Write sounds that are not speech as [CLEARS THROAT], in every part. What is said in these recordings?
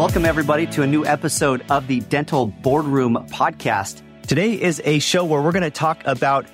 Welcome, everybody, to a new episode of the Dental Boardroom Podcast. Today is a show where we're going to talk about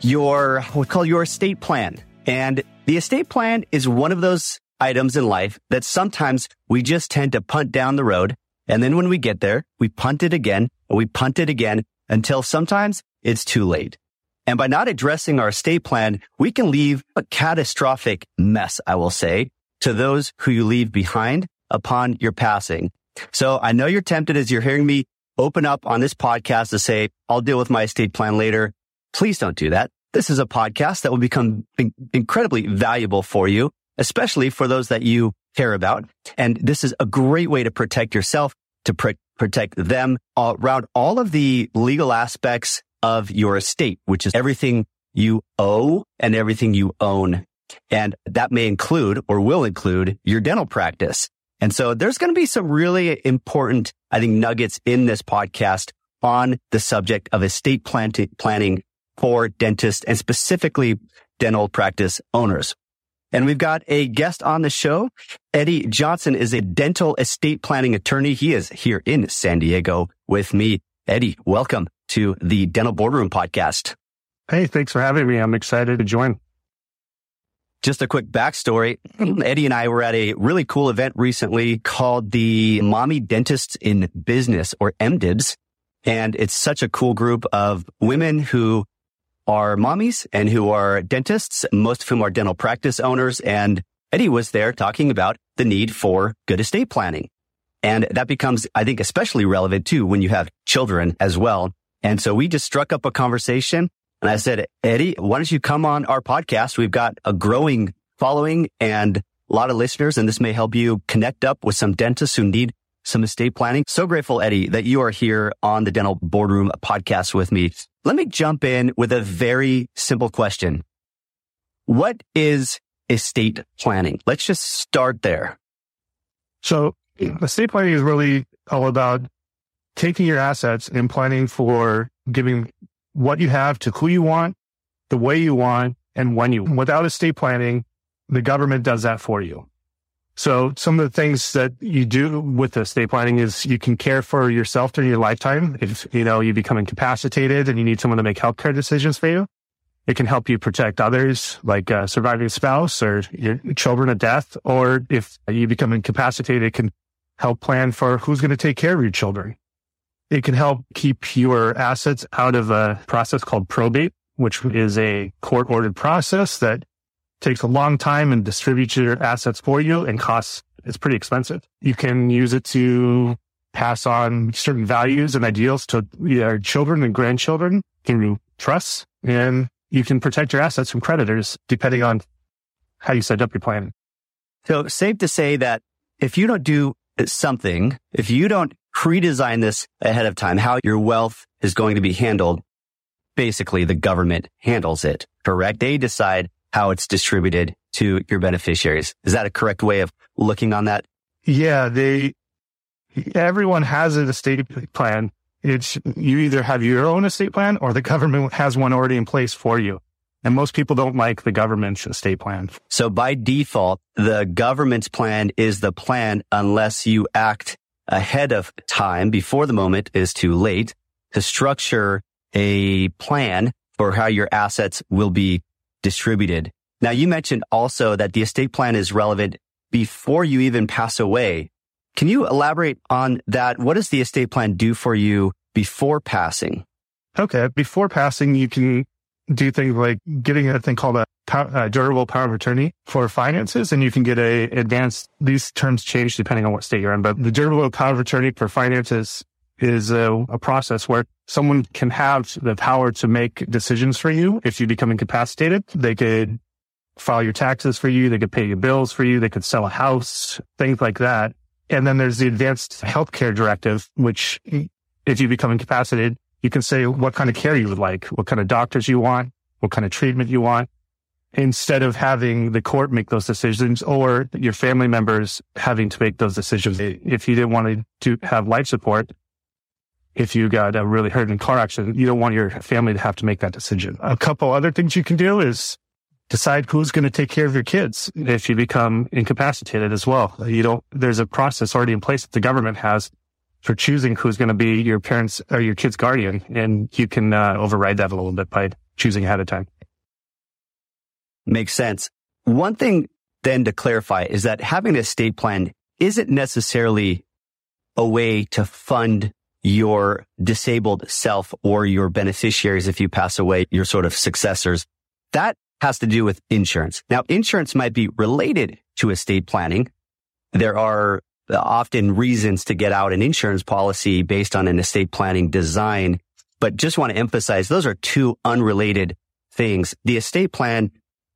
your, what we call your estate plan. And the estate plan is one of those items in life that sometimes we just tend to punt down the road. And then when we get there, we punt it again and we punt it again until sometimes it's too late. And by not addressing our estate plan, we can leave a catastrophic mess, I will say, to those who you leave behind upon your passing. So I know you're tempted as you're hearing me open up on this podcast to say, I'll deal with my estate plan later. Please don't do that. This is a podcast that will become in- incredibly valuable for you, especially for those that you care about. And this is a great way to protect yourself, to pr- protect them uh, around all of the legal aspects of your estate, which is everything you owe and everything you own. And that may include or will include your dental practice. And so there's going to be some really important, I think, nuggets in this podcast on the subject of estate planning for dentists and specifically dental practice owners. And we've got a guest on the show. Eddie Johnson is a dental estate planning attorney. He is here in San Diego with me. Eddie, welcome to the Dental Boardroom podcast. Hey, thanks for having me. I'm excited to join. Just a quick backstory. Eddie and I were at a really cool event recently called the Mommy Dentists in Business or MDIBS. And it's such a cool group of women who are mommies and who are dentists, most of whom are dental practice owners. And Eddie was there talking about the need for good estate planning. And that becomes, I think, especially relevant too when you have children as well. And so we just struck up a conversation and I said, Eddie, why don't you come on our podcast? We've got a growing following and a lot of listeners, and this may help you connect up with some dentists who need some estate planning. So grateful, Eddie, that you are here on the Dental Boardroom podcast with me. Let me jump in with a very simple question. What is estate planning? Let's just start there. So estate planning is really all about taking your assets and planning for giving what you have to who you want, the way you want, and when you. Without estate planning, the government does that for you. So some of the things that you do with estate planning is you can care for yourself during your lifetime. If, you know, you become incapacitated and you need someone to make healthcare decisions for you, it can help you protect others, like a surviving spouse or your children of death. Or if you become incapacitated, it can help plan for who's going to take care of your children. It can help keep your assets out of a process called probate, which is a court ordered process that takes a long time and distributes your assets for you and costs, it's pretty expensive. You can use it to pass on certain values and ideals to your children and grandchildren through trusts. And you can protect your assets from creditors depending on how you set up your plan. So safe to say that if you don't do something, if you don't pre-design this ahead of time, how your wealth is going to be handled. Basically, the government handles it, correct? They decide how it's distributed to your beneficiaries. Is that a correct way of looking on that? Yeah, they, everyone has an estate plan. It's, you either have your own estate plan or the government has one already in place for you. And most people don't like the government's estate plan. So by default, the government's plan is the plan unless you act ahead of time before the moment is too late to structure a plan for how your assets will be distributed. Now, you mentioned also that the estate plan is relevant before you even pass away. Can you elaborate on that? What does the estate plan do for you before passing? Okay. Before passing, you can do things like getting a thing called a, a, durable power of attorney for finances, and you can get a advanced. These terms change depending on what state you're in, but the durable power of attorney for finances is a, a process where someone can have the power to make decisions for you. If you become incapacitated, they could file your taxes for you. They could pay your bills for you. They could sell a house, things like that. And then there's the advanced healthcare directive, which if you become incapacitated, you can say what kind of care you would like, what kind of doctors you want, what kind of treatment you want, instead of having the court make those decisions or your family members having to make those decisions. If you didn't want to have life support, if you got a really hurt in car accident, you don't want your family to have to make that decision. A couple other things you can do is decide who's going to take care of your kids if you become incapacitated as well. You don't, there's a process already in place that the government has for choosing who's going to be your parents or your kid's guardian. And you can uh, override that a little bit by choosing ahead of time. Makes sense. One thing then to clarify is that having an estate plan isn't necessarily a way to fund your disabled self or your beneficiaries if you pass away, your sort of successors. That has to do with insurance. Now, insurance might be related to estate planning. There are often reasons to get out an insurance policy based on an estate planning design, but just want to emphasize those are two unrelated things. The estate plan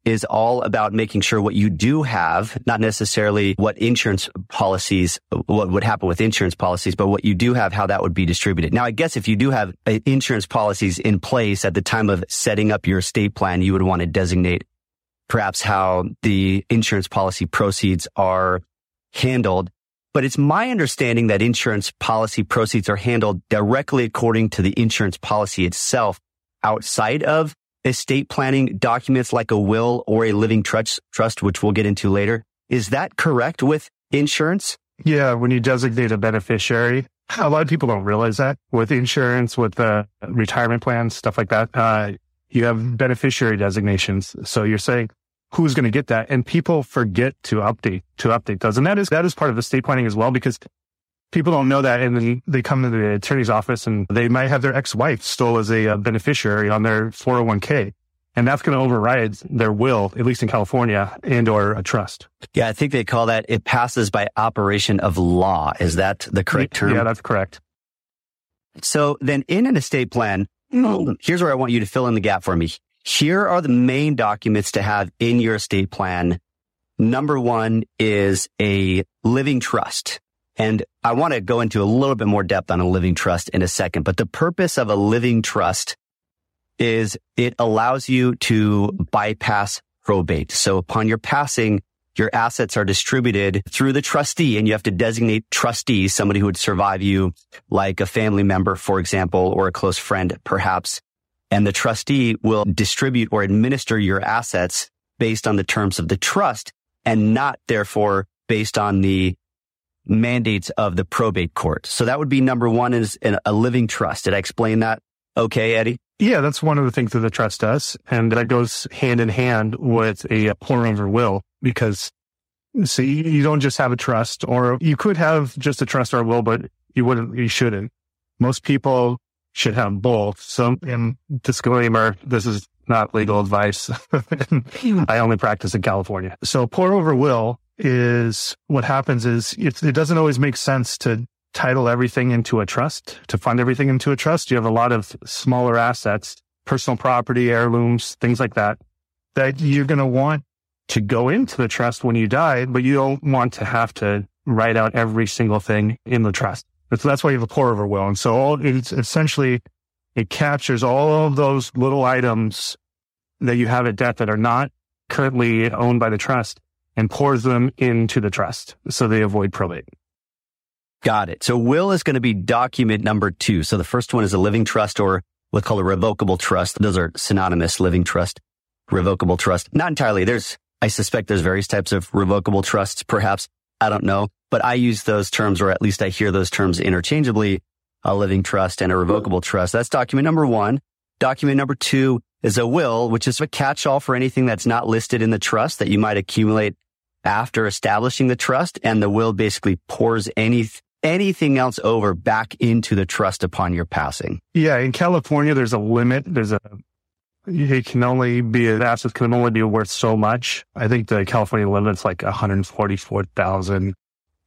is all about making sure what you do have, not necessarily what insurance policies, what would happen with insurance policies, but what you do have, how that would be distributed. Now, I guess if you do have uh, insurance policies in place at the time of setting up your estate plan, you would want to designate perhaps how the insurance policy proceeds are handled. But it's my understanding that insurance policy proceeds are handled directly according to the insurance policy itself outside of estate planning documents like a will or a living trust, trust, which we'll get into later. Is that correct with insurance? Yeah. When you designate a beneficiary, a lot of people don't realize that with insurance, with uh, retirement plans, stuff like that. Uh, you have beneficiary designations. So you're saying who's going to get that? And people forget to update, to update those. And that is, that is part of the estate planning as well, because people don't know that. And then they come to the attorney's office and they might have their ex-wife still as a, a uh, beneficiary on their 401k. And that's going to override their will, at least in California, and or a trust. Yeah, I think they call that it passes by operation of law. Is that the correct term? Yeah, that's correct. So then in an estate plan, [CLEARS THROAT] here's where I want you to fill in the gap for me. Here are the main documents to have in your estate plan. Number one is a living trust. And I want to go into a little bit more depth on a living trust in a second, but the purpose of a living trust is it allows you to bypass probate. So upon your passing, your assets are distributed through the trustee and you have to designate trustee, somebody who would survive you, like a family member, for example, or a close friend, perhaps. And the trustee will distribute or administer your assets based on the terms of the trust and not therefore based on the mandates of the probate court. So that would be number one is a living trust. Did I explain that? Okay, Eddie? Yeah, that's one of the things that the trust does. And that goes hand in hand with a pour over will because see, you don't just have a trust or you could have just a trust or a will, but you wouldn't, you shouldn't. Most people should have both. So in disclaimer, this is not legal advice. [LAUGHS] I only practice in California. So pour over will is what happens is it doesn't always make sense to title everything into a trust, to fund everything into a trust. You have a lot of smaller assets, personal property, heirlooms, things like that, that you're going to want to go into the trust when you die, but you don't want to have to write out every single thing in the trust. So that's why you have a pour over will. And so all, it's essentially, it captures all of those little items that you have at death that are not currently owned by the trust and pours them into the trust so they avoid probate. Got it. So will is going to be document number two. So the first one is a living trust or what's called a revocable trust. Those are synonymous, living trust, revocable trust. Not entirely. There's, I suspect there's various types of revocable trusts, perhaps. I don't know, but I use those terms, or at least I hear those terms interchangeably, a living trust and a revocable trust. That's document number one. Document number two is a will, which is a catch-all for anything that's not listed in the trust that you might accumulate after establishing the trust and the will basically pours any anything else over back into the trust upon your passing. Yeah, in California there's a limit. There's a it can only be an asset can only be worth so much. I think the California limit's like 144,000.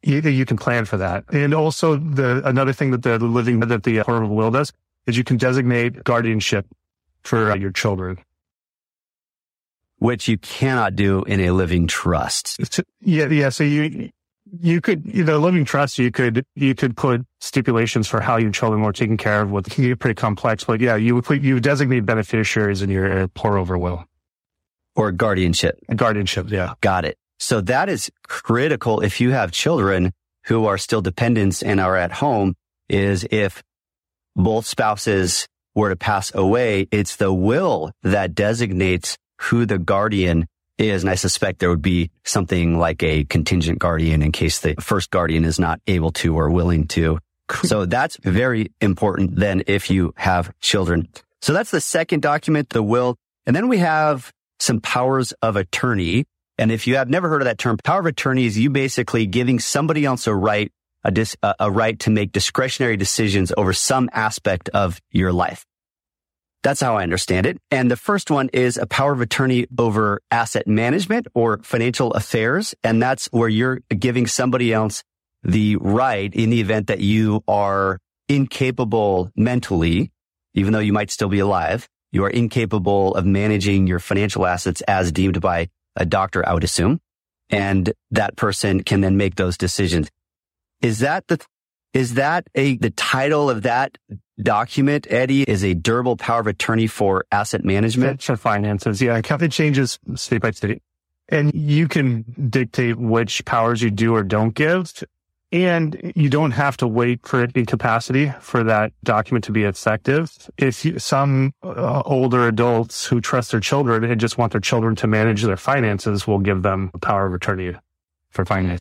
You, you can plan for that. And also the another thing that the living that the pour over will does is you can designate guardianship for uh, your children which you cannot do in a living trust. Yeah, yeah. So you you could, you know, living trust, you could you could put stipulations for how your children were taken care of. What can get pretty complex, but yeah, you would put you would designate beneficiaries in your uh, pour over will or guardianship. Guardianship, yeah. Got it. So that is critical if you have children who are still dependents and are at home. Is if both spouses were to pass away, it's the will that designates who the guardian is. And I suspect there would be something like a contingent guardian in case the first guardian is not able to or willing to. So that's very important then if you have children. So that's the second document, the will. And then we have some powers of attorney. And if you have never heard of that term, power of attorney is you basically giving somebody else a right, a, dis, a, a right to make discretionary decisions over some aspect of your life. That's how I understand it. And the first one is a power of attorney over asset management or financial affairs. And that's where you're giving somebody else the right in the event that you are incapable mentally, even though you might still be alive, you are incapable of managing your financial assets as deemed by a doctor, I would assume. And that person can then make those decisions. Is that the, is that a, the title of that document, Eddie, is a durable power of attorney for asset management? For finances. Yeah. It changes state by state. And you can dictate which powers you do or don't give. And you don't have to wait for incapacity for that document to be effective. If you, some uh, older adults who trust their children and just want their children to manage their finances will give them a power of attorney for finance.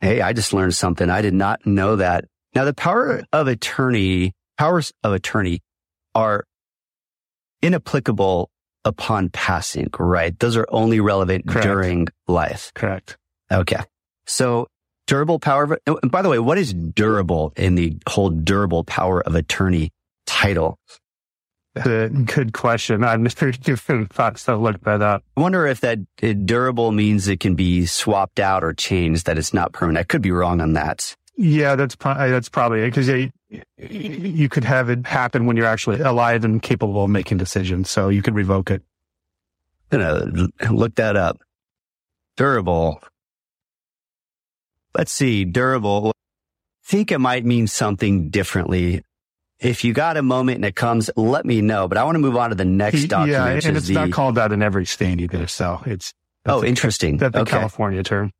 Hey, I just learned something. I did not know that. Now, the power of attorney, powers of attorney are inapplicable upon passing, right? Those are only relevant Correct. during life. Correct. Okay. So durable power of, and by the way, what is durable in the whole durable power of attorney title? A good question. I'm different thoughts to look that up. I wonder if that durable means it can be swapped out or changed, that it's not permanent. I could be wrong on that. Yeah, that's uh, that's probably it because you, you could have it happen when you're actually alive and capable of making decisions. So you could revoke it. I'm gonna look that up. Durable let's see, durable. I think it might mean something differently. If you got a moment and it comes, let me know. But I want to move on to the next document. Yeah, and it's the, not called that in every state either. So it's oh, interesting. That's the okay. California term.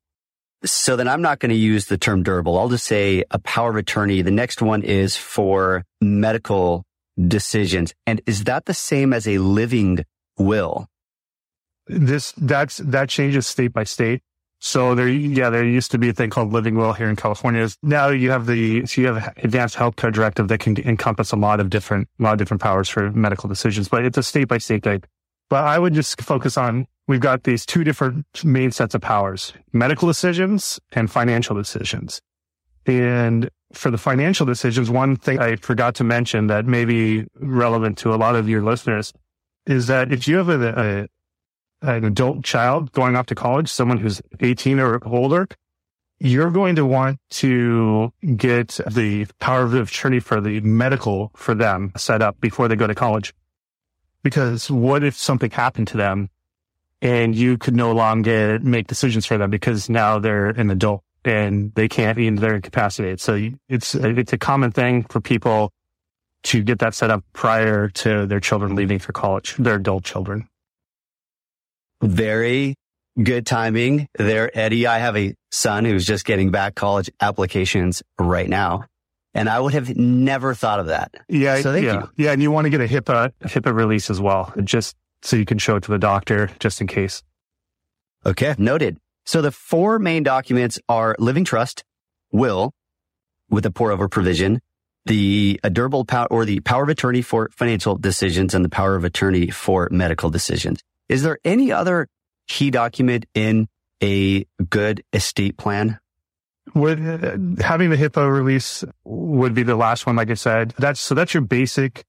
So then I'm not going to use the term durable. I'll just say a power of attorney. The next one is for medical decisions. And is that the same as a living will? This, that's, that changes state by state. So there, yeah, there used to be a thing called Living Will here in California. Now you have the, so you have advanced healthcare directive that can encompass a lot of different, a lot of different powers for medical decisions, but it's a state by state thing. But I would just focus on, we've got these two different main sets of powers, medical decisions and financial decisions. And for the financial decisions, one thing I forgot to mention that may be relevant to a lot of your listeners is that if you have a, a an adult child going off to college, someone who's 18 or older, you're going to want to get the power of attorney for the medical for them set up before they go to college. Because what if something happened to them and you could no longer make decisions for them because now they're an adult and they can't, even they're incapacitated. So it's, it's a common thing for people to get that set up prior to their children leaving for college, their adult children. Very good timing there, Eddie. I have a son who's just getting back college applications right now. And I would have never thought of that. Yeah. So thank yeah. you. Yeah. And you want to get a HIPAA, HIPAA release as well, just so you can show it to the doctor just in case. Okay. Noted. So the four main documents are living trust, will with a pour over provision, the a durable power or the power of attorney for financial decisions and the power of attorney for medical decisions. Is there any other key document in a good estate plan? Having the HIPAA release would be the last one, like I said. That's so that's your basic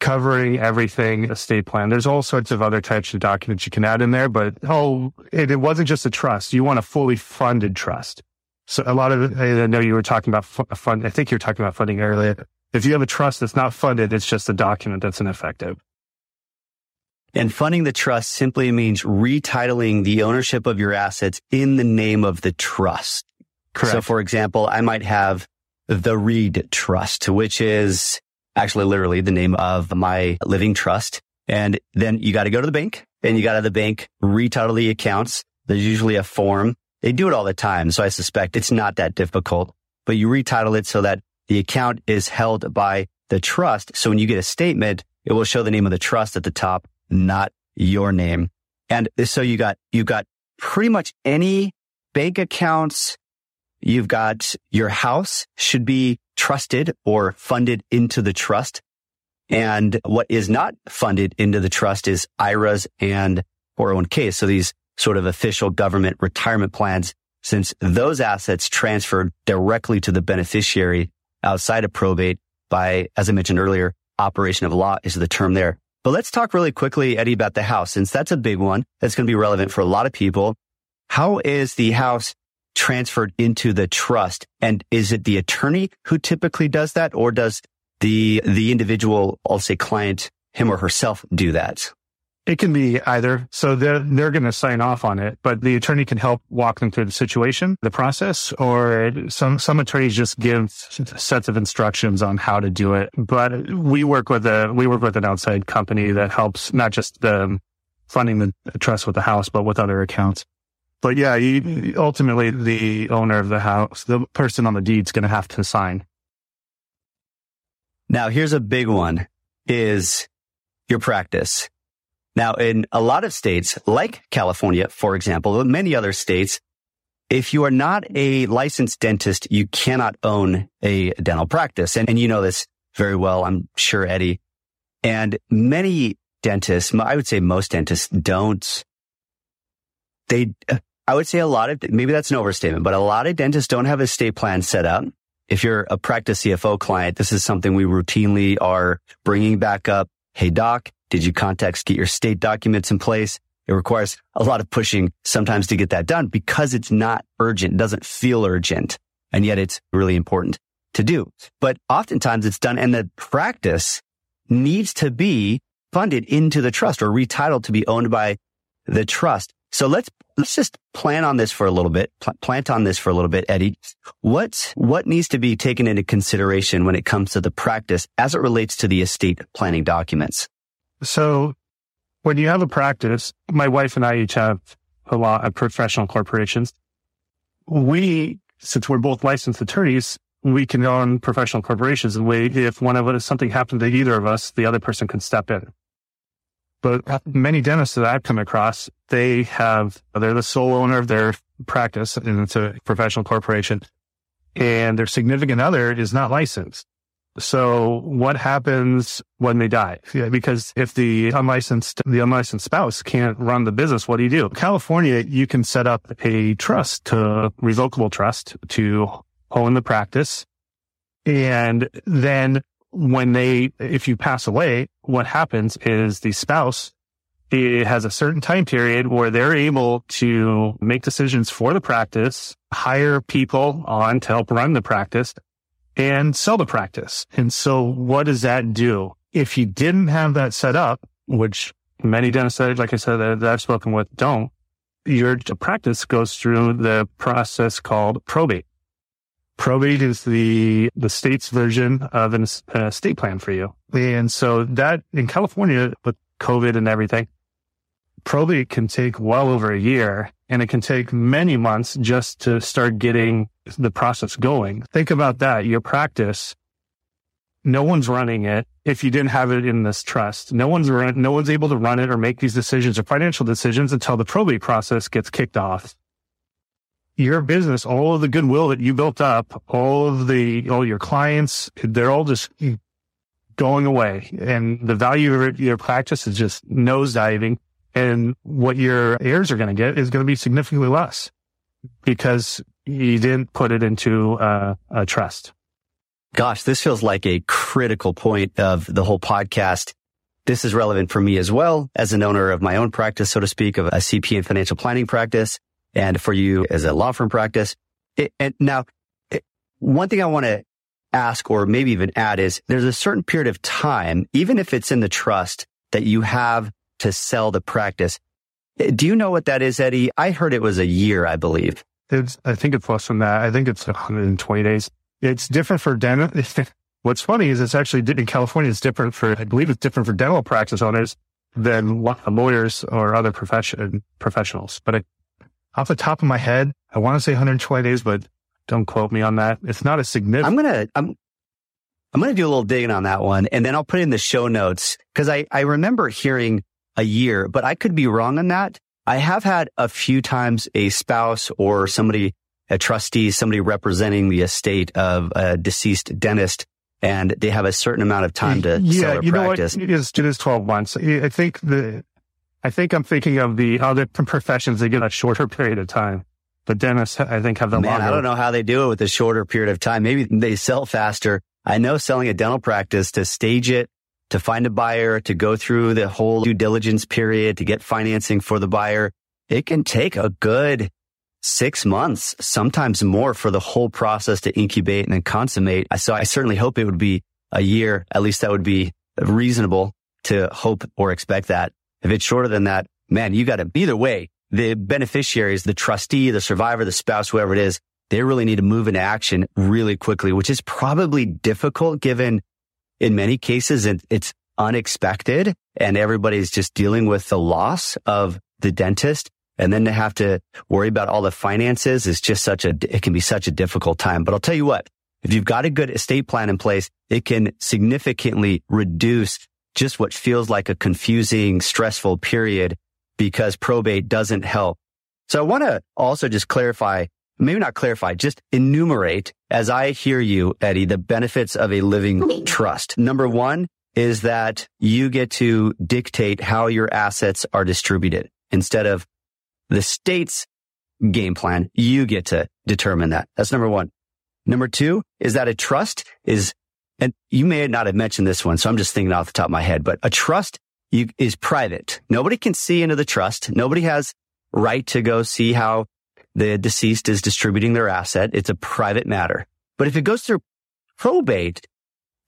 covering everything estate plan. There's all sorts of other types of documents you can add in there, but oh, it, it wasn't just a trust. You want a fully funded trust. So a lot of I know you were talking about fund. I think you were talking about funding earlier. If you have a trust that's not funded, it's just a document that's ineffective. And funding the trust simply means retitling the ownership of your assets in the name of the trust. Correct. So for example, I might have the Reed Trust, which is actually literally the name of my living trust. And then you got to go to the bank and you got to the bank retitle the accounts. There's usually a form. They do it all the time. So I suspect it's not that difficult, but you retitle it so that the account is held by the trust. So when you get a statement, it will show the name of the trust at the top not your name. And so you got, you got pretty much any bank accounts. You've got your house should be trusted or funded into the trust. And what is not funded into the trust is IRAs and 401k. So these sort of official government retirement plans, since those assets transferred directly to the beneficiary outside of probate by, as I mentioned earlier, operation of law is the term there. But let's talk really quickly, Eddie, about the house, since that's a big one that's going to be relevant for a lot of people. How is the house transferred into the trust? And is it the attorney who typically does that or does the, the individual, I'll say client, him or herself do that? It can be either. So they're, they're going to sign off on it, but the attorney can help walk them through the situation, the process, or some, some attorneys just give sets of instructions on how to do it. But we work with a, we work with an outside company that helps not just the um, funding the trust with the house, but with other accounts. But yeah, you, ultimately the owner of the house, the person on the deed is going to have to sign. Now here's a big one is your practice. Now, in a lot of states, like California, for example, many other states, if you are not a licensed dentist, you cannot own a dental practice. And, and you know this very well, I'm sure, Eddie. And many dentists, I would say most dentists don't, they, I would say a lot of, maybe that's an overstatement, but a lot of dentists don't have a estate plan set up. If you're a practice CFO client, this is something we routinely are bringing back up. Hey, doc, did you context get your state documents in place? It requires a lot of pushing sometimes to get that done because it's not urgent. Doesn't feel urgent. And yet it's really important to do. But oftentimes it's done and the practice needs to be funded into the trust or retitled to be owned by the trust. So let's, let's just plan on this for a little bit, pl- plant on this for a little bit, Eddie. What, what needs to be taken into consideration when it comes to the practice as it relates to the estate planning documents? So when you have a practice, my wife and I each have a lot of professional corporations. We, since we're both licensed attorneys, we can own professional corporations. And we, if one of us, something happened to either of us, the other person can step in. But many dentists that I've come across, they have, they're the sole owner of their practice and it's a professional corporation and their significant other is not licensed. So what happens when they die? Yeah, because if the unlicensed, the unlicensed spouse can't run the business, what do you do? California, you can set up a trust to revocable trust to own the practice. And then when they, if you pass away, what happens is the spouse it has a certain time period where they're able to make decisions for the practice, hire people on to help run the practice and sell the practice. And so what does that do? If you didn't have that set up, which many dentists, like I said, that I've spoken with don't, your practice goes through the process called probate. Probate is the, the state's version of an estate plan for you. And so that in California with COVID and everything, probate can take well over a year and it can take many months just to start getting the process going. Think about that. Your practice, no one's running it if you didn't have it in this trust. No one's run, no one's able to run it or make these decisions or financial decisions until the probate process gets kicked off. Your business, all of the goodwill that you built up, all of the, all your clients, they're all just going away and the value of your practice is just nosediving and what your heirs are going to get is going to be significantly less because you didn't put it into uh, a trust. Gosh, this feels like a critical point of the whole podcast. This is relevant for me as well as an owner of my own practice, so to speak, of a CP and financial planning practice, and for you as a law firm practice. It, and now, it, one thing I want to ask or maybe even add is there's a certain period of time, even if it's in the trust, that you have to sell the practice. Do you know what that is, Eddie? I heard it was a year, I believe. It's, I think it's less than that. I think it's 120 days. It's different for dental. [LAUGHS] What's funny is it's actually in California. It's different for, I believe it's different for dental practice owners than lawyers or other profession professionals. But I, off the top of my head, I want to say 120 days, but don't quote me on that. It's not a significant. I'm gonna I'm I'm gonna do a little digging on that one, and then I'll put it in the show notes because I I remember hearing a year, but I could be wrong on that. I have had a few times a spouse or somebody, a trustee, somebody representing the estate of a deceased dentist, and they have a certain amount of time to yeah, sell their you practice. know what? It is, it is 12 months. I think the, I think I'm thinking of the other professions. They get a shorter period of time. But dentists, I think, have the Man, longer. I don't know how they do it with a shorter period of time. Maybe they sell faster. I know selling a dental practice to stage it, to find a buyer, to go through the whole due diligence period, to get financing for the buyer. It can take a good six months, sometimes more for the whole process to incubate and then consummate. So I certainly hope it would be a year. At least that would be reasonable to hope or expect that. If it's shorter than that, man, you got to, either way, the beneficiaries, the trustee, the survivor, the spouse, whoever it is, they really need to move into action really quickly, which is probably difficult given in many cases it's unexpected and everybody's just dealing with the loss of the dentist. And then to have to worry about all the finances is just such a, it can be such a difficult time. But I'll tell you what, if you've got a good estate plan in place, it can significantly reduce just what feels like a confusing, stressful period because probate doesn't help. So I want to also just clarify, maybe not clarify, just enumerate as I hear you, Eddie, the benefits of a living trust. Number one is that you get to dictate how your assets are distributed instead of the state's game plan. You get to determine that. That's number one. Number two is that a trust is, and you may not have mentioned this one, so I'm just thinking off the top of my head, but a trust you, is private. Nobody can see into the trust. Nobody has right to go see how the deceased is distributing their asset. It's a private matter. But if it goes through probate,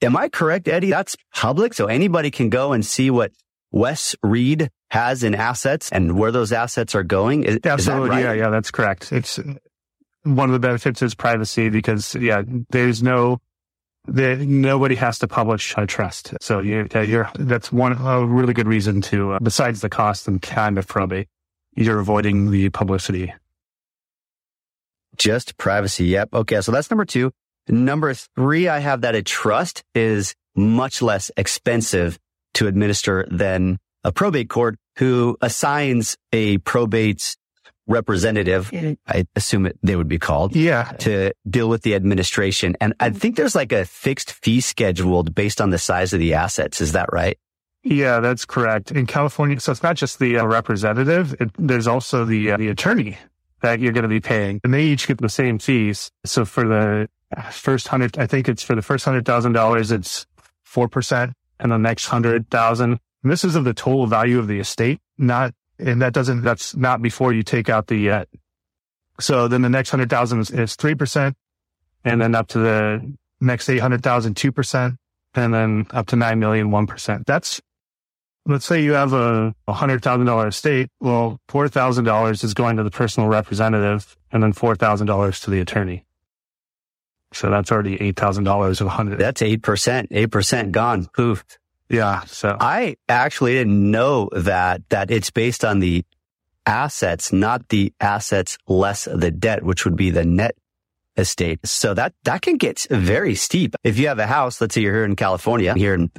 am I correct, Eddie? That's public. So anybody can go and see what Wes Reed has in assets and where those assets are going. Is, Absolutely. Is right? Yeah. Yeah. That's correct. It's one of the benefits is privacy because yeah, there's no, there, nobody has to publish a trust. So you, you're, that's one, a really good reason to, uh, besides the cost and time of probate, you're avoiding the publicity. Just privacy. Yep. Okay. So that's number two. Number three, I have that a trust is much less expensive to administer than a probate court who assigns a probate representative. I assume it, they would be called. Yeah. To deal with the administration. And I think there's like a fixed fee scheduled based on the size of the assets. Is that right? Yeah, that's correct. In California, so it's not just the uh, representative. It, there's also the uh, the attorney that you're going to be paying, and they each get the same fees. So for the first hundred, I think it's for the first hundred thousand dollars, it's four percent, and the next hundred thousand. This is of the total value of the estate, not, and that doesn't. That's not before you take out the. Uh, so then the next hundred thousand is three percent, and then up to the next eight hundred thousand, two percent, and then up to nine million, one percent. That's let's say you have a hundred thousand dollar estate. Well, four thousand dollars is going to the personal representative, and then four thousand dollars to the attorney. So that's already eight thousand dollars of hundred. That's eight percent. Eight percent gone. Poof. Yeah. So I actually didn't know that that it's based on the assets, not the assets less the debt, which would be the net estate. So that that can get very steep. If you have a house, let's say you're here in California, here in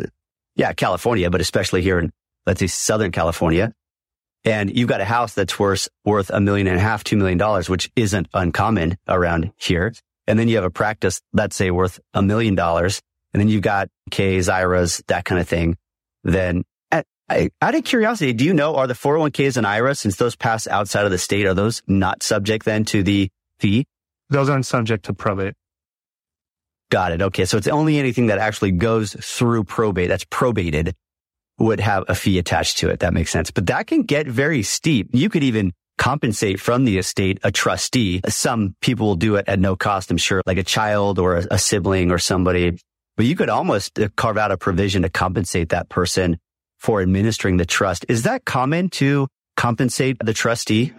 yeah, California, but especially here in, let's say, Southern California. And you've got a house that's worth, worth a million and a half, two million dollars, which isn't uncommon around here. And then you have a practice, let's say worth a million dollars. And then you've got Ks, IRAs, that kind of thing. Then out of curiosity, do you know, are the 401ks and IRAs, since those pass outside of the state, are those not subject then to the fee? Those aren't subject to probate. Got it. Okay. So it's only anything that actually goes through probate, that's probated, would have a fee attached to it. That makes sense. But that can get very steep. You could even compensate from the estate a trustee. Some people will do it at no cost, I'm sure, like a child or a, a sibling or somebody. But you could almost uh, carve out a provision to compensate that person for administering the trust. Is that common to compensate the trustee?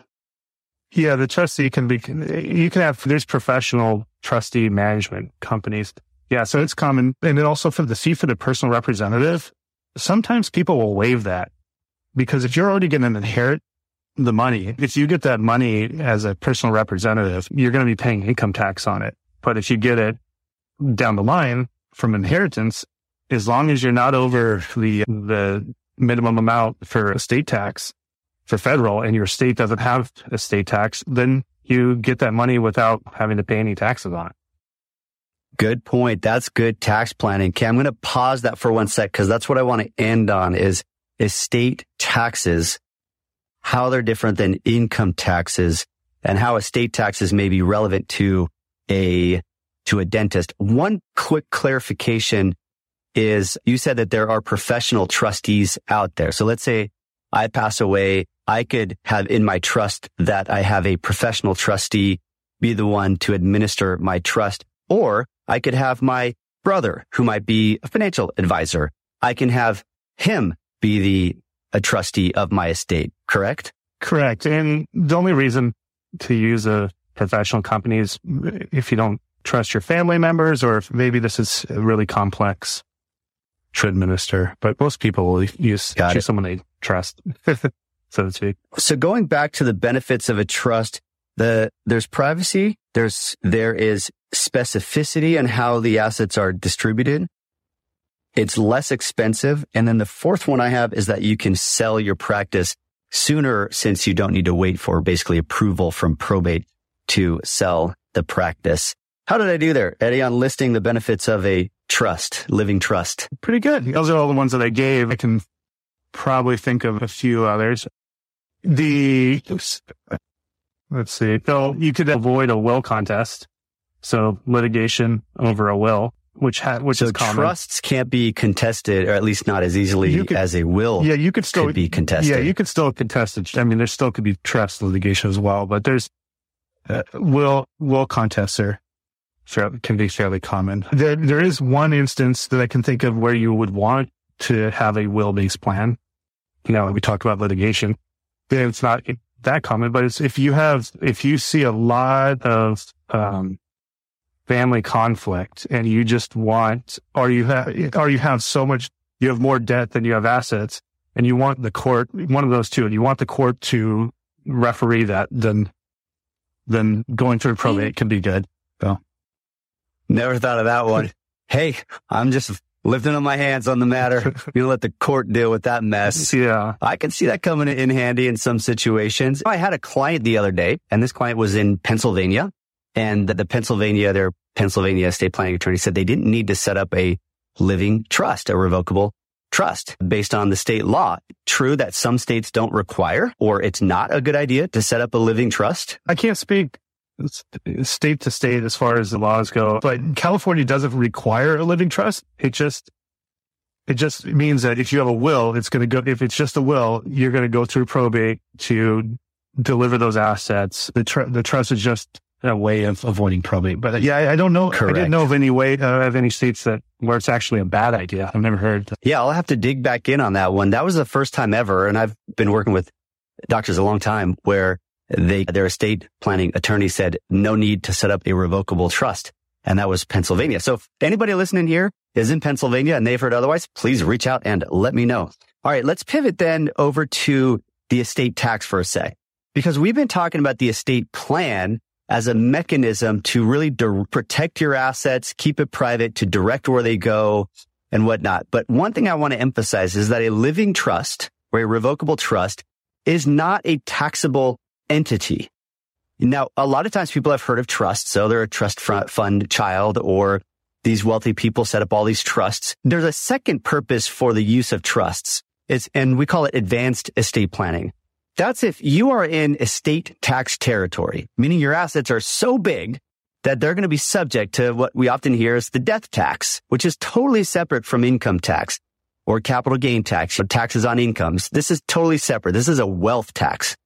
Yeah, the trustee can be, you can have, there's professional trustee management companies. Yeah. So it's common. And then also for the fee for the personal representative, sometimes people will waive that because if you're already going to inherit the money, if you get that money as a personal representative, you're going to be paying income tax on it. But if you get it down the line from inheritance, as long as you're not over the, the minimum amount for estate tax for federal and your state doesn't have estate tax, then you get that money without having to pay any taxes on it. Good point. That's good tax planning. Okay. I'm going to pause that for one sec because that's what I want to end on is estate taxes, how they're different than income taxes and how estate taxes may be relevant to a, to a dentist. One quick clarification is you said that there are professional trustees out there. So let's say I pass away. I could have in my trust that I have a professional trustee be the one to administer my trust, or I could have my brother who might be a financial advisor. I can have him be the a trustee of my estate, correct? Correct. And the only reason to use a professional company is if you don't trust your family members or if maybe this is really complex to administer. But most people will use choose someone they trust, [LAUGHS] so to speak. So going back to the benefits of a trust, the there's privacy, there's there is specificity on how the assets are distributed. It's less expensive. And then the fourth one I have is that you can sell your practice sooner since you don't need to wait for basically approval from probate to sell the practice. How did I do there, Eddie, on listing the benefits of a trust, living trust? Pretty good. Those are all the ones that I gave. I can probably think of a few others. The, let's see. So you could avoid a will contest. So litigation over a will which ha- which so is common. trusts can't be contested, or at least not as easily could, as a will. Yeah, you could still could be contested. Yeah, you could still contest it. I mean, there still could be trust litigation as well, but there's uh, will will contests are can be fairly common. There there is one instance that I can think of where you would want to have a will based plan. You know, we talked about litigation. It's not that common, but it's if you have if you see a lot of um, family conflict and you just want, or you have, or you have so much, you have more debt than you have assets and you want the court, one of those two, and you want the court to referee that, then, then going through probate can be good. Never thought of that one. [LAUGHS] hey, I'm just lifting up my hands on the matter. [LAUGHS] You let the court deal with that mess. Yeah. I can see that coming in handy in some situations. I had a client the other day and this client was in Pennsylvania and the, the Pennsylvania, their Pennsylvania estate planning attorney said they didn't need to set up a living trust, a revocable trust based on the state law. True that some states don't require or it's not a good idea to set up a living trust. I can't speak state to state as far as the laws go, but California doesn't require a living trust. It just, it just means that if you have a will, it's going to go, if it's just a will, you're going to go through probate to deliver those assets. The, tr- the trust is just a way of avoiding probate. But yeah, I, I don't know. Correct. I didn't know of any way uh, of any states that where it's actually a bad idea. I've never heard. Yeah, I'll have to dig back in on that one. That was the first time ever, and I've been working with doctors a long time where they their estate planning attorney said no need to set up a revocable trust, and that was Pennsylvania. So if anybody listening here is in Pennsylvania and they've heard otherwise, please reach out and let me know. All right, let's pivot then over to the estate tax for a sec. Because we've been talking about the estate plan as a mechanism to really di- protect your assets, keep it private, to direct where they go and whatnot. But one thing I want to emphasize is that a living trust or a revocable trust is not a taxable entity. Now, a lot of times people have heard of trusts. So they're a trust fund child or these wealthy people set up all these trusts. There's a second purpose for the use of trusts. It's, and we call it advanced estate planning. That's if you are in estate tax territory, meaning your assets are so big that they're going to be subject to what we often hear is the death tax, which is totally separate from income tax or capital gain tax or taxes on incomes. This is totally separate. This is a wealth tax.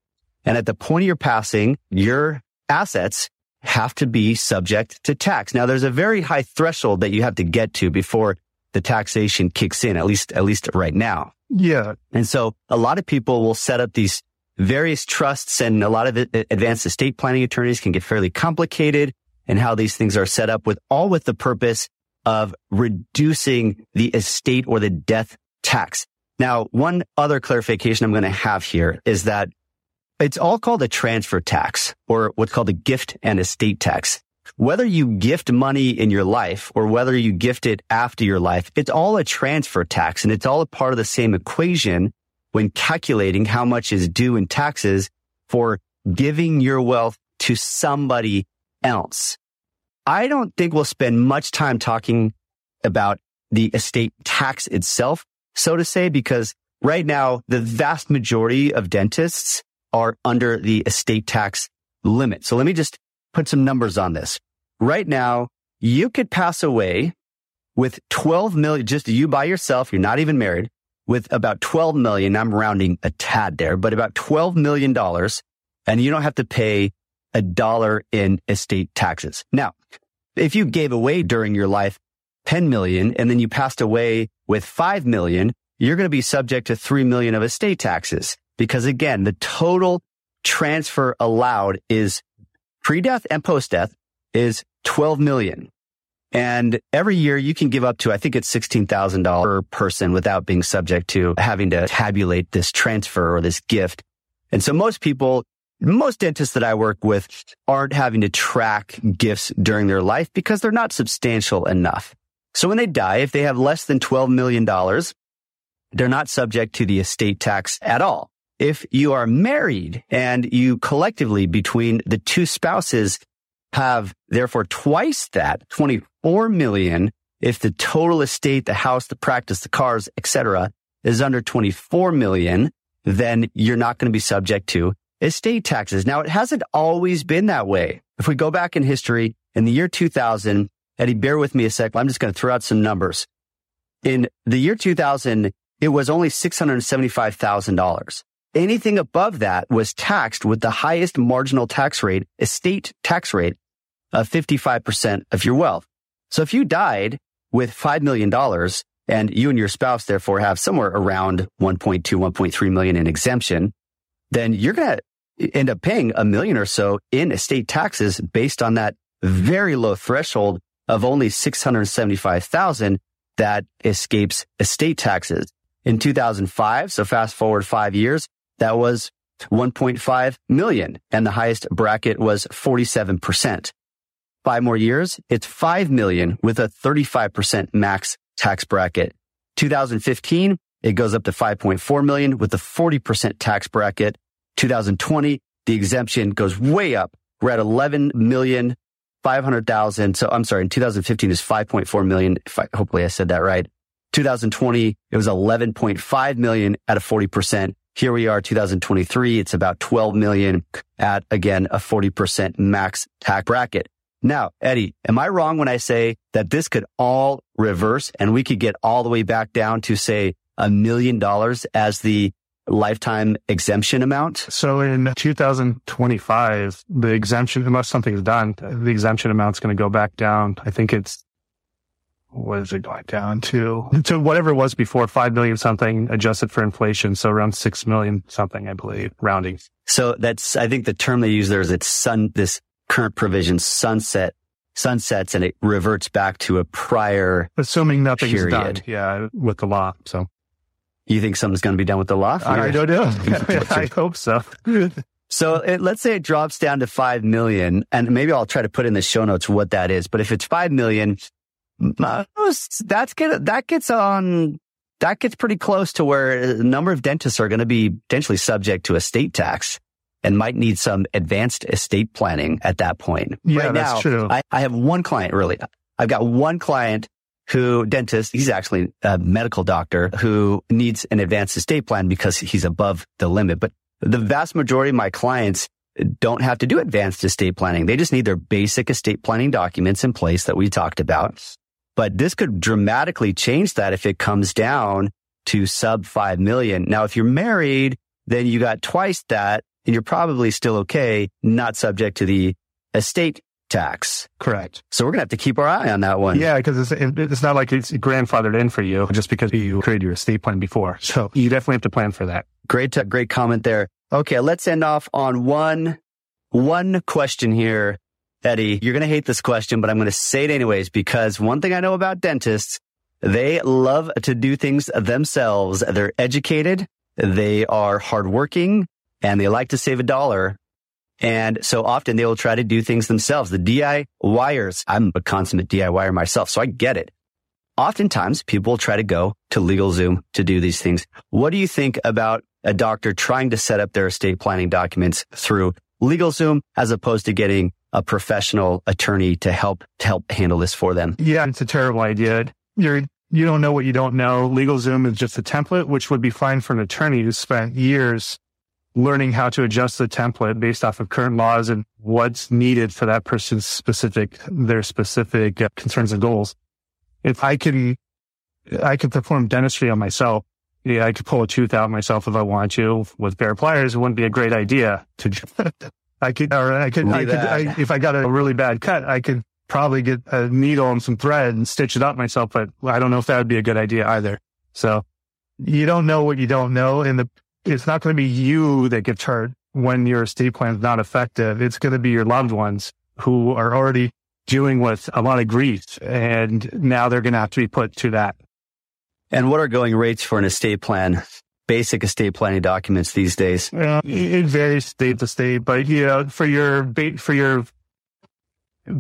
And at the point of your passing, your assets have to be subject to tax. Now there's a very high threshold that you have to get to before the taxation kicks in, at least, at least right now. Yeah. And so a lot of people will set up these various trusts and a lot of uh, advanced estate planning attorneys can get fairly complicated and how these things are set up with all with the purpose of reducing the estate or the death tax. Now, one other clarification I'm going to have here is that it's all called a transfer tax or what's called a gift and estate tax. whether you gift money in your life or whether you gift it after your life, it's all a transfer tax and it's all a part of the same equation when calculating how much is due in taxes for giving your wealth to somebody else. I don't think we'll spend much time talking about the estate tax itself, so to say, because right now the vast majority of dentists are under the estate tax limit. So let me just put some numbers on this. Right now, you could pass away with 12 million, just you by yourself. You're not even married with about 12 million. I'm rounding a tad there, but about 12 million dollars and you don't have to pay a dollar in estate taxes. Now, if you gave away during your life 10 million and then you passed away with 5 million, you're going to be subject to 3 million of estate taxes because again, the total transfer allowed is pre-death and post-death is 12 million. And every year you can give up to, I think it's $16,000 per person without being subject to having to tabulate this transfer or this gift. And so most people, most dentists that I work with aren't having to track gifts during their life because they're not substantial enough. So when they die, if they have less than $12 million, they're not subject to the estate tax at all. If you are married and you collectively between the two spouses have therefore twice that 24 million if the total estate, the house, the practice, the cars, etc. is under 24 million, then you're not going to be subject to estate taxes. Now, it hasn't always been that way. If we go back in history, in the year 2000, Eddie, bear with me a sec. I'm just going to throw out some numbers. In the year 2000, it was only $675,000. Anything above that was taxed with the highest marginal tax rate, estate tax rate of 55% of your wealth. So if you died with $5 million and you and your spouse therefore have somewhere around 1.2, 1.3 million in exemption, then you're going to end up paying a million or so in estate taxes based on that very low threshold of only 675,000 that escapes estate taxes. In 2005, so fast forward five years, that was 1.5 million and the highest bracket was 47%. Five more years, it's 5 million with a 35% max tax bracket. 2015, it goes up to 5.4 million with a 40% tax bracket. 2020, the exemption goes way up. We're at 11 million 500,000. So I'm sorry, in 2015 is 5.4 million. I, hopefully I said that right. 2020, it was 11.5 million at a 40%. Here we are, 2023. It's about 12 million at again, a 40% max tax bracket. Now, Eddie, am I wrong when I say that this could all reverse and we could get all the way back down to say a million dollars as the lifetime exemption amount? So in 2025, the exemption, unless something's done, the exemption amount's going to go back down. I think it's what is it going down to? To whatever it was before, five million something adjusted for inflation. So around six million something, I believe, rounding. So that's, I think the term they use there is it's sun, this current provision sunset, sunsets and it reverts back to a prior. Assuming nothing's period. done. Yeah. With the law. So you think something's going to be done with the law? I, I don't know. [LAUGHS] I hope so. [LAUGHS] So it, let's say it drops down to 5 million and maybe I'll try to put in the show notes what that is. But if it's 5 million, that's get that gets on that gets pretty close to where a number of dentists are going to be potentially subject to estate tax and might need some advanced estate planning at that point. Yeah, right that's now, true. I, I have one client really. I've got one client who dentist, he's actually a medical doctor who needs an advanced estate plan because he's above the limit. But the vast majority of my clients don't have to do advanced estate planning. They just need their basic estate planning documents in place that we talked about. But this could dramatically change that if it comes down to sub 5 million. Now, if you're married, then you got twice that and you're probably still okay, not subject to the estate tax. Correct. So we're going to have to keep our eye on that one. Yeah, because it's, it's not like it's grandfathered in for you just because you created your estate plan before. So you definitely have to plan for that. Great, t- great comment there. Okay, let's end off on one, one question here. Eddie, you're going to hate this question, but I'm going to say it anyways because one thing I know about dentists, they love to do things themselves. They're educated. They are hardworking and they like to save a dollar. And so often they will try to do things themselves. The DIYers, I'm a consummate DIYer myself, so I get it. Oftentimes people will try to go to LegalZoom to do these things. What do you think about a doctor trying to set up their estate planning documents through LegalZoom as opposed to getting a professional attorney to help to help handle this for them? Yeah, it's a terrible idea. You're you don't know what you don't know. LegalZoom is just a template, which would be fine for an attorney who spent years learning how to adjust the template based off of current laws and what's needed for that person's specific, their specific uh, concerns and goals. If I can, I can perform dentistry on myself. Yeah, I could pull a tooth out myself if I want to with bare pliers. It wouldn't be a great idea to, [LAUGHS] I could, or I could, I could, I, if I got a really bad cut, I could probably get a needle and some thread and stitch it up myself, but I don't know if that would be a good idea either. So you don't know what you don't know. And the, it's not going to be you that gets hurt when your estate plan is not effective. It's going to be your loved ones who are already dealing with a lot of grief and now they're going to have to be put to that. And what are going rates for an estate plan? Basic estate planning documents these days. Uh, it varies state to state, but you know, for your for your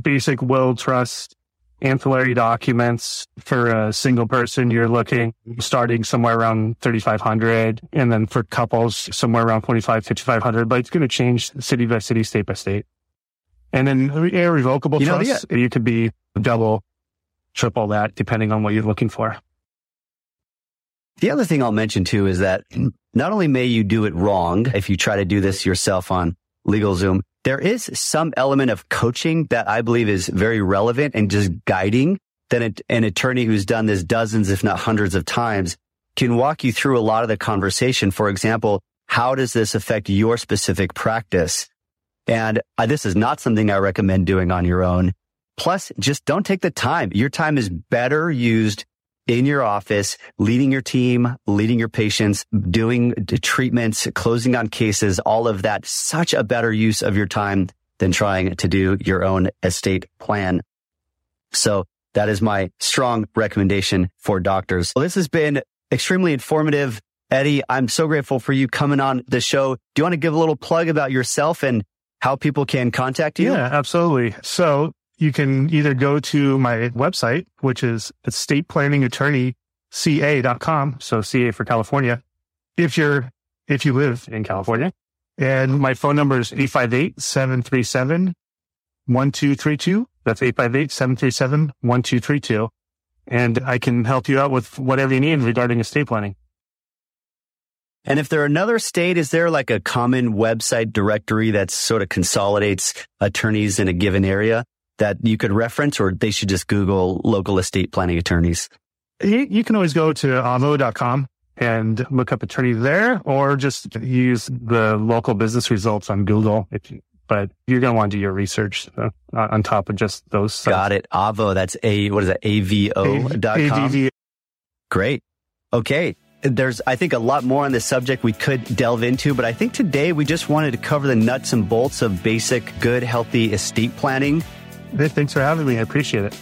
basic will trust ancillary documents for a single person, you're looking starting somewhere around 3,500. And then for couples, somewhere around 25, 5,500, but it's going to change city by city, state by state. And then irrevocable you know, trusts, yeah. you could be double, triple that depending on what you're looking for. The other thing I'll mention too is that not only may you do it wrong if you try to do this yourself on LegalZoom, there is some element of coaching that I believe is very relevant and just guiding that an attorney who's done this dozens, if not hundreds of times can walk you through a lot of the conversation. For example, how does this affect your specific practice? And this is not something I recommend doing on your own. Plus, just don't take the time. Your time is better used in your office, leading your team, leading your patients, doing treatments, closing on cases, all of that, such a better use of your time than trying to do your own estate plan. So that is my strong recommendation for doctors. Well, this has been extremely informative. Eddie, I'm so grateful for you coming on the show. Do you want to give a little plug about yourself and how people can contact you? Yeah, absolutely. So you can either go to my website, which is estateplanningattorneyca.com. So CA for California. If you're, if you live in California and my phone number is 858-737-1232. That's 858-737-1232. And I can help you out with whatever you need regarding estate planning. And if they're another state, is there like a common website directory that sort of consolidates attorneys in a given area? That you could reference or they should just Google local estate planning attorneys? You can always go to avvo.com and look up attorney there or just use the local business results on Google. If you, but you're going to want to do your research uh, on top of just those. Sites. Got it. Avvo. That's a, what is that? AVO.com. Great. Okay. There's, I think, a lot more on this subject we could delve into, but I think today we just wanted to cover the nuts and bolts of basic, good, healthy estate planning Thanks for having me. I appreciate it.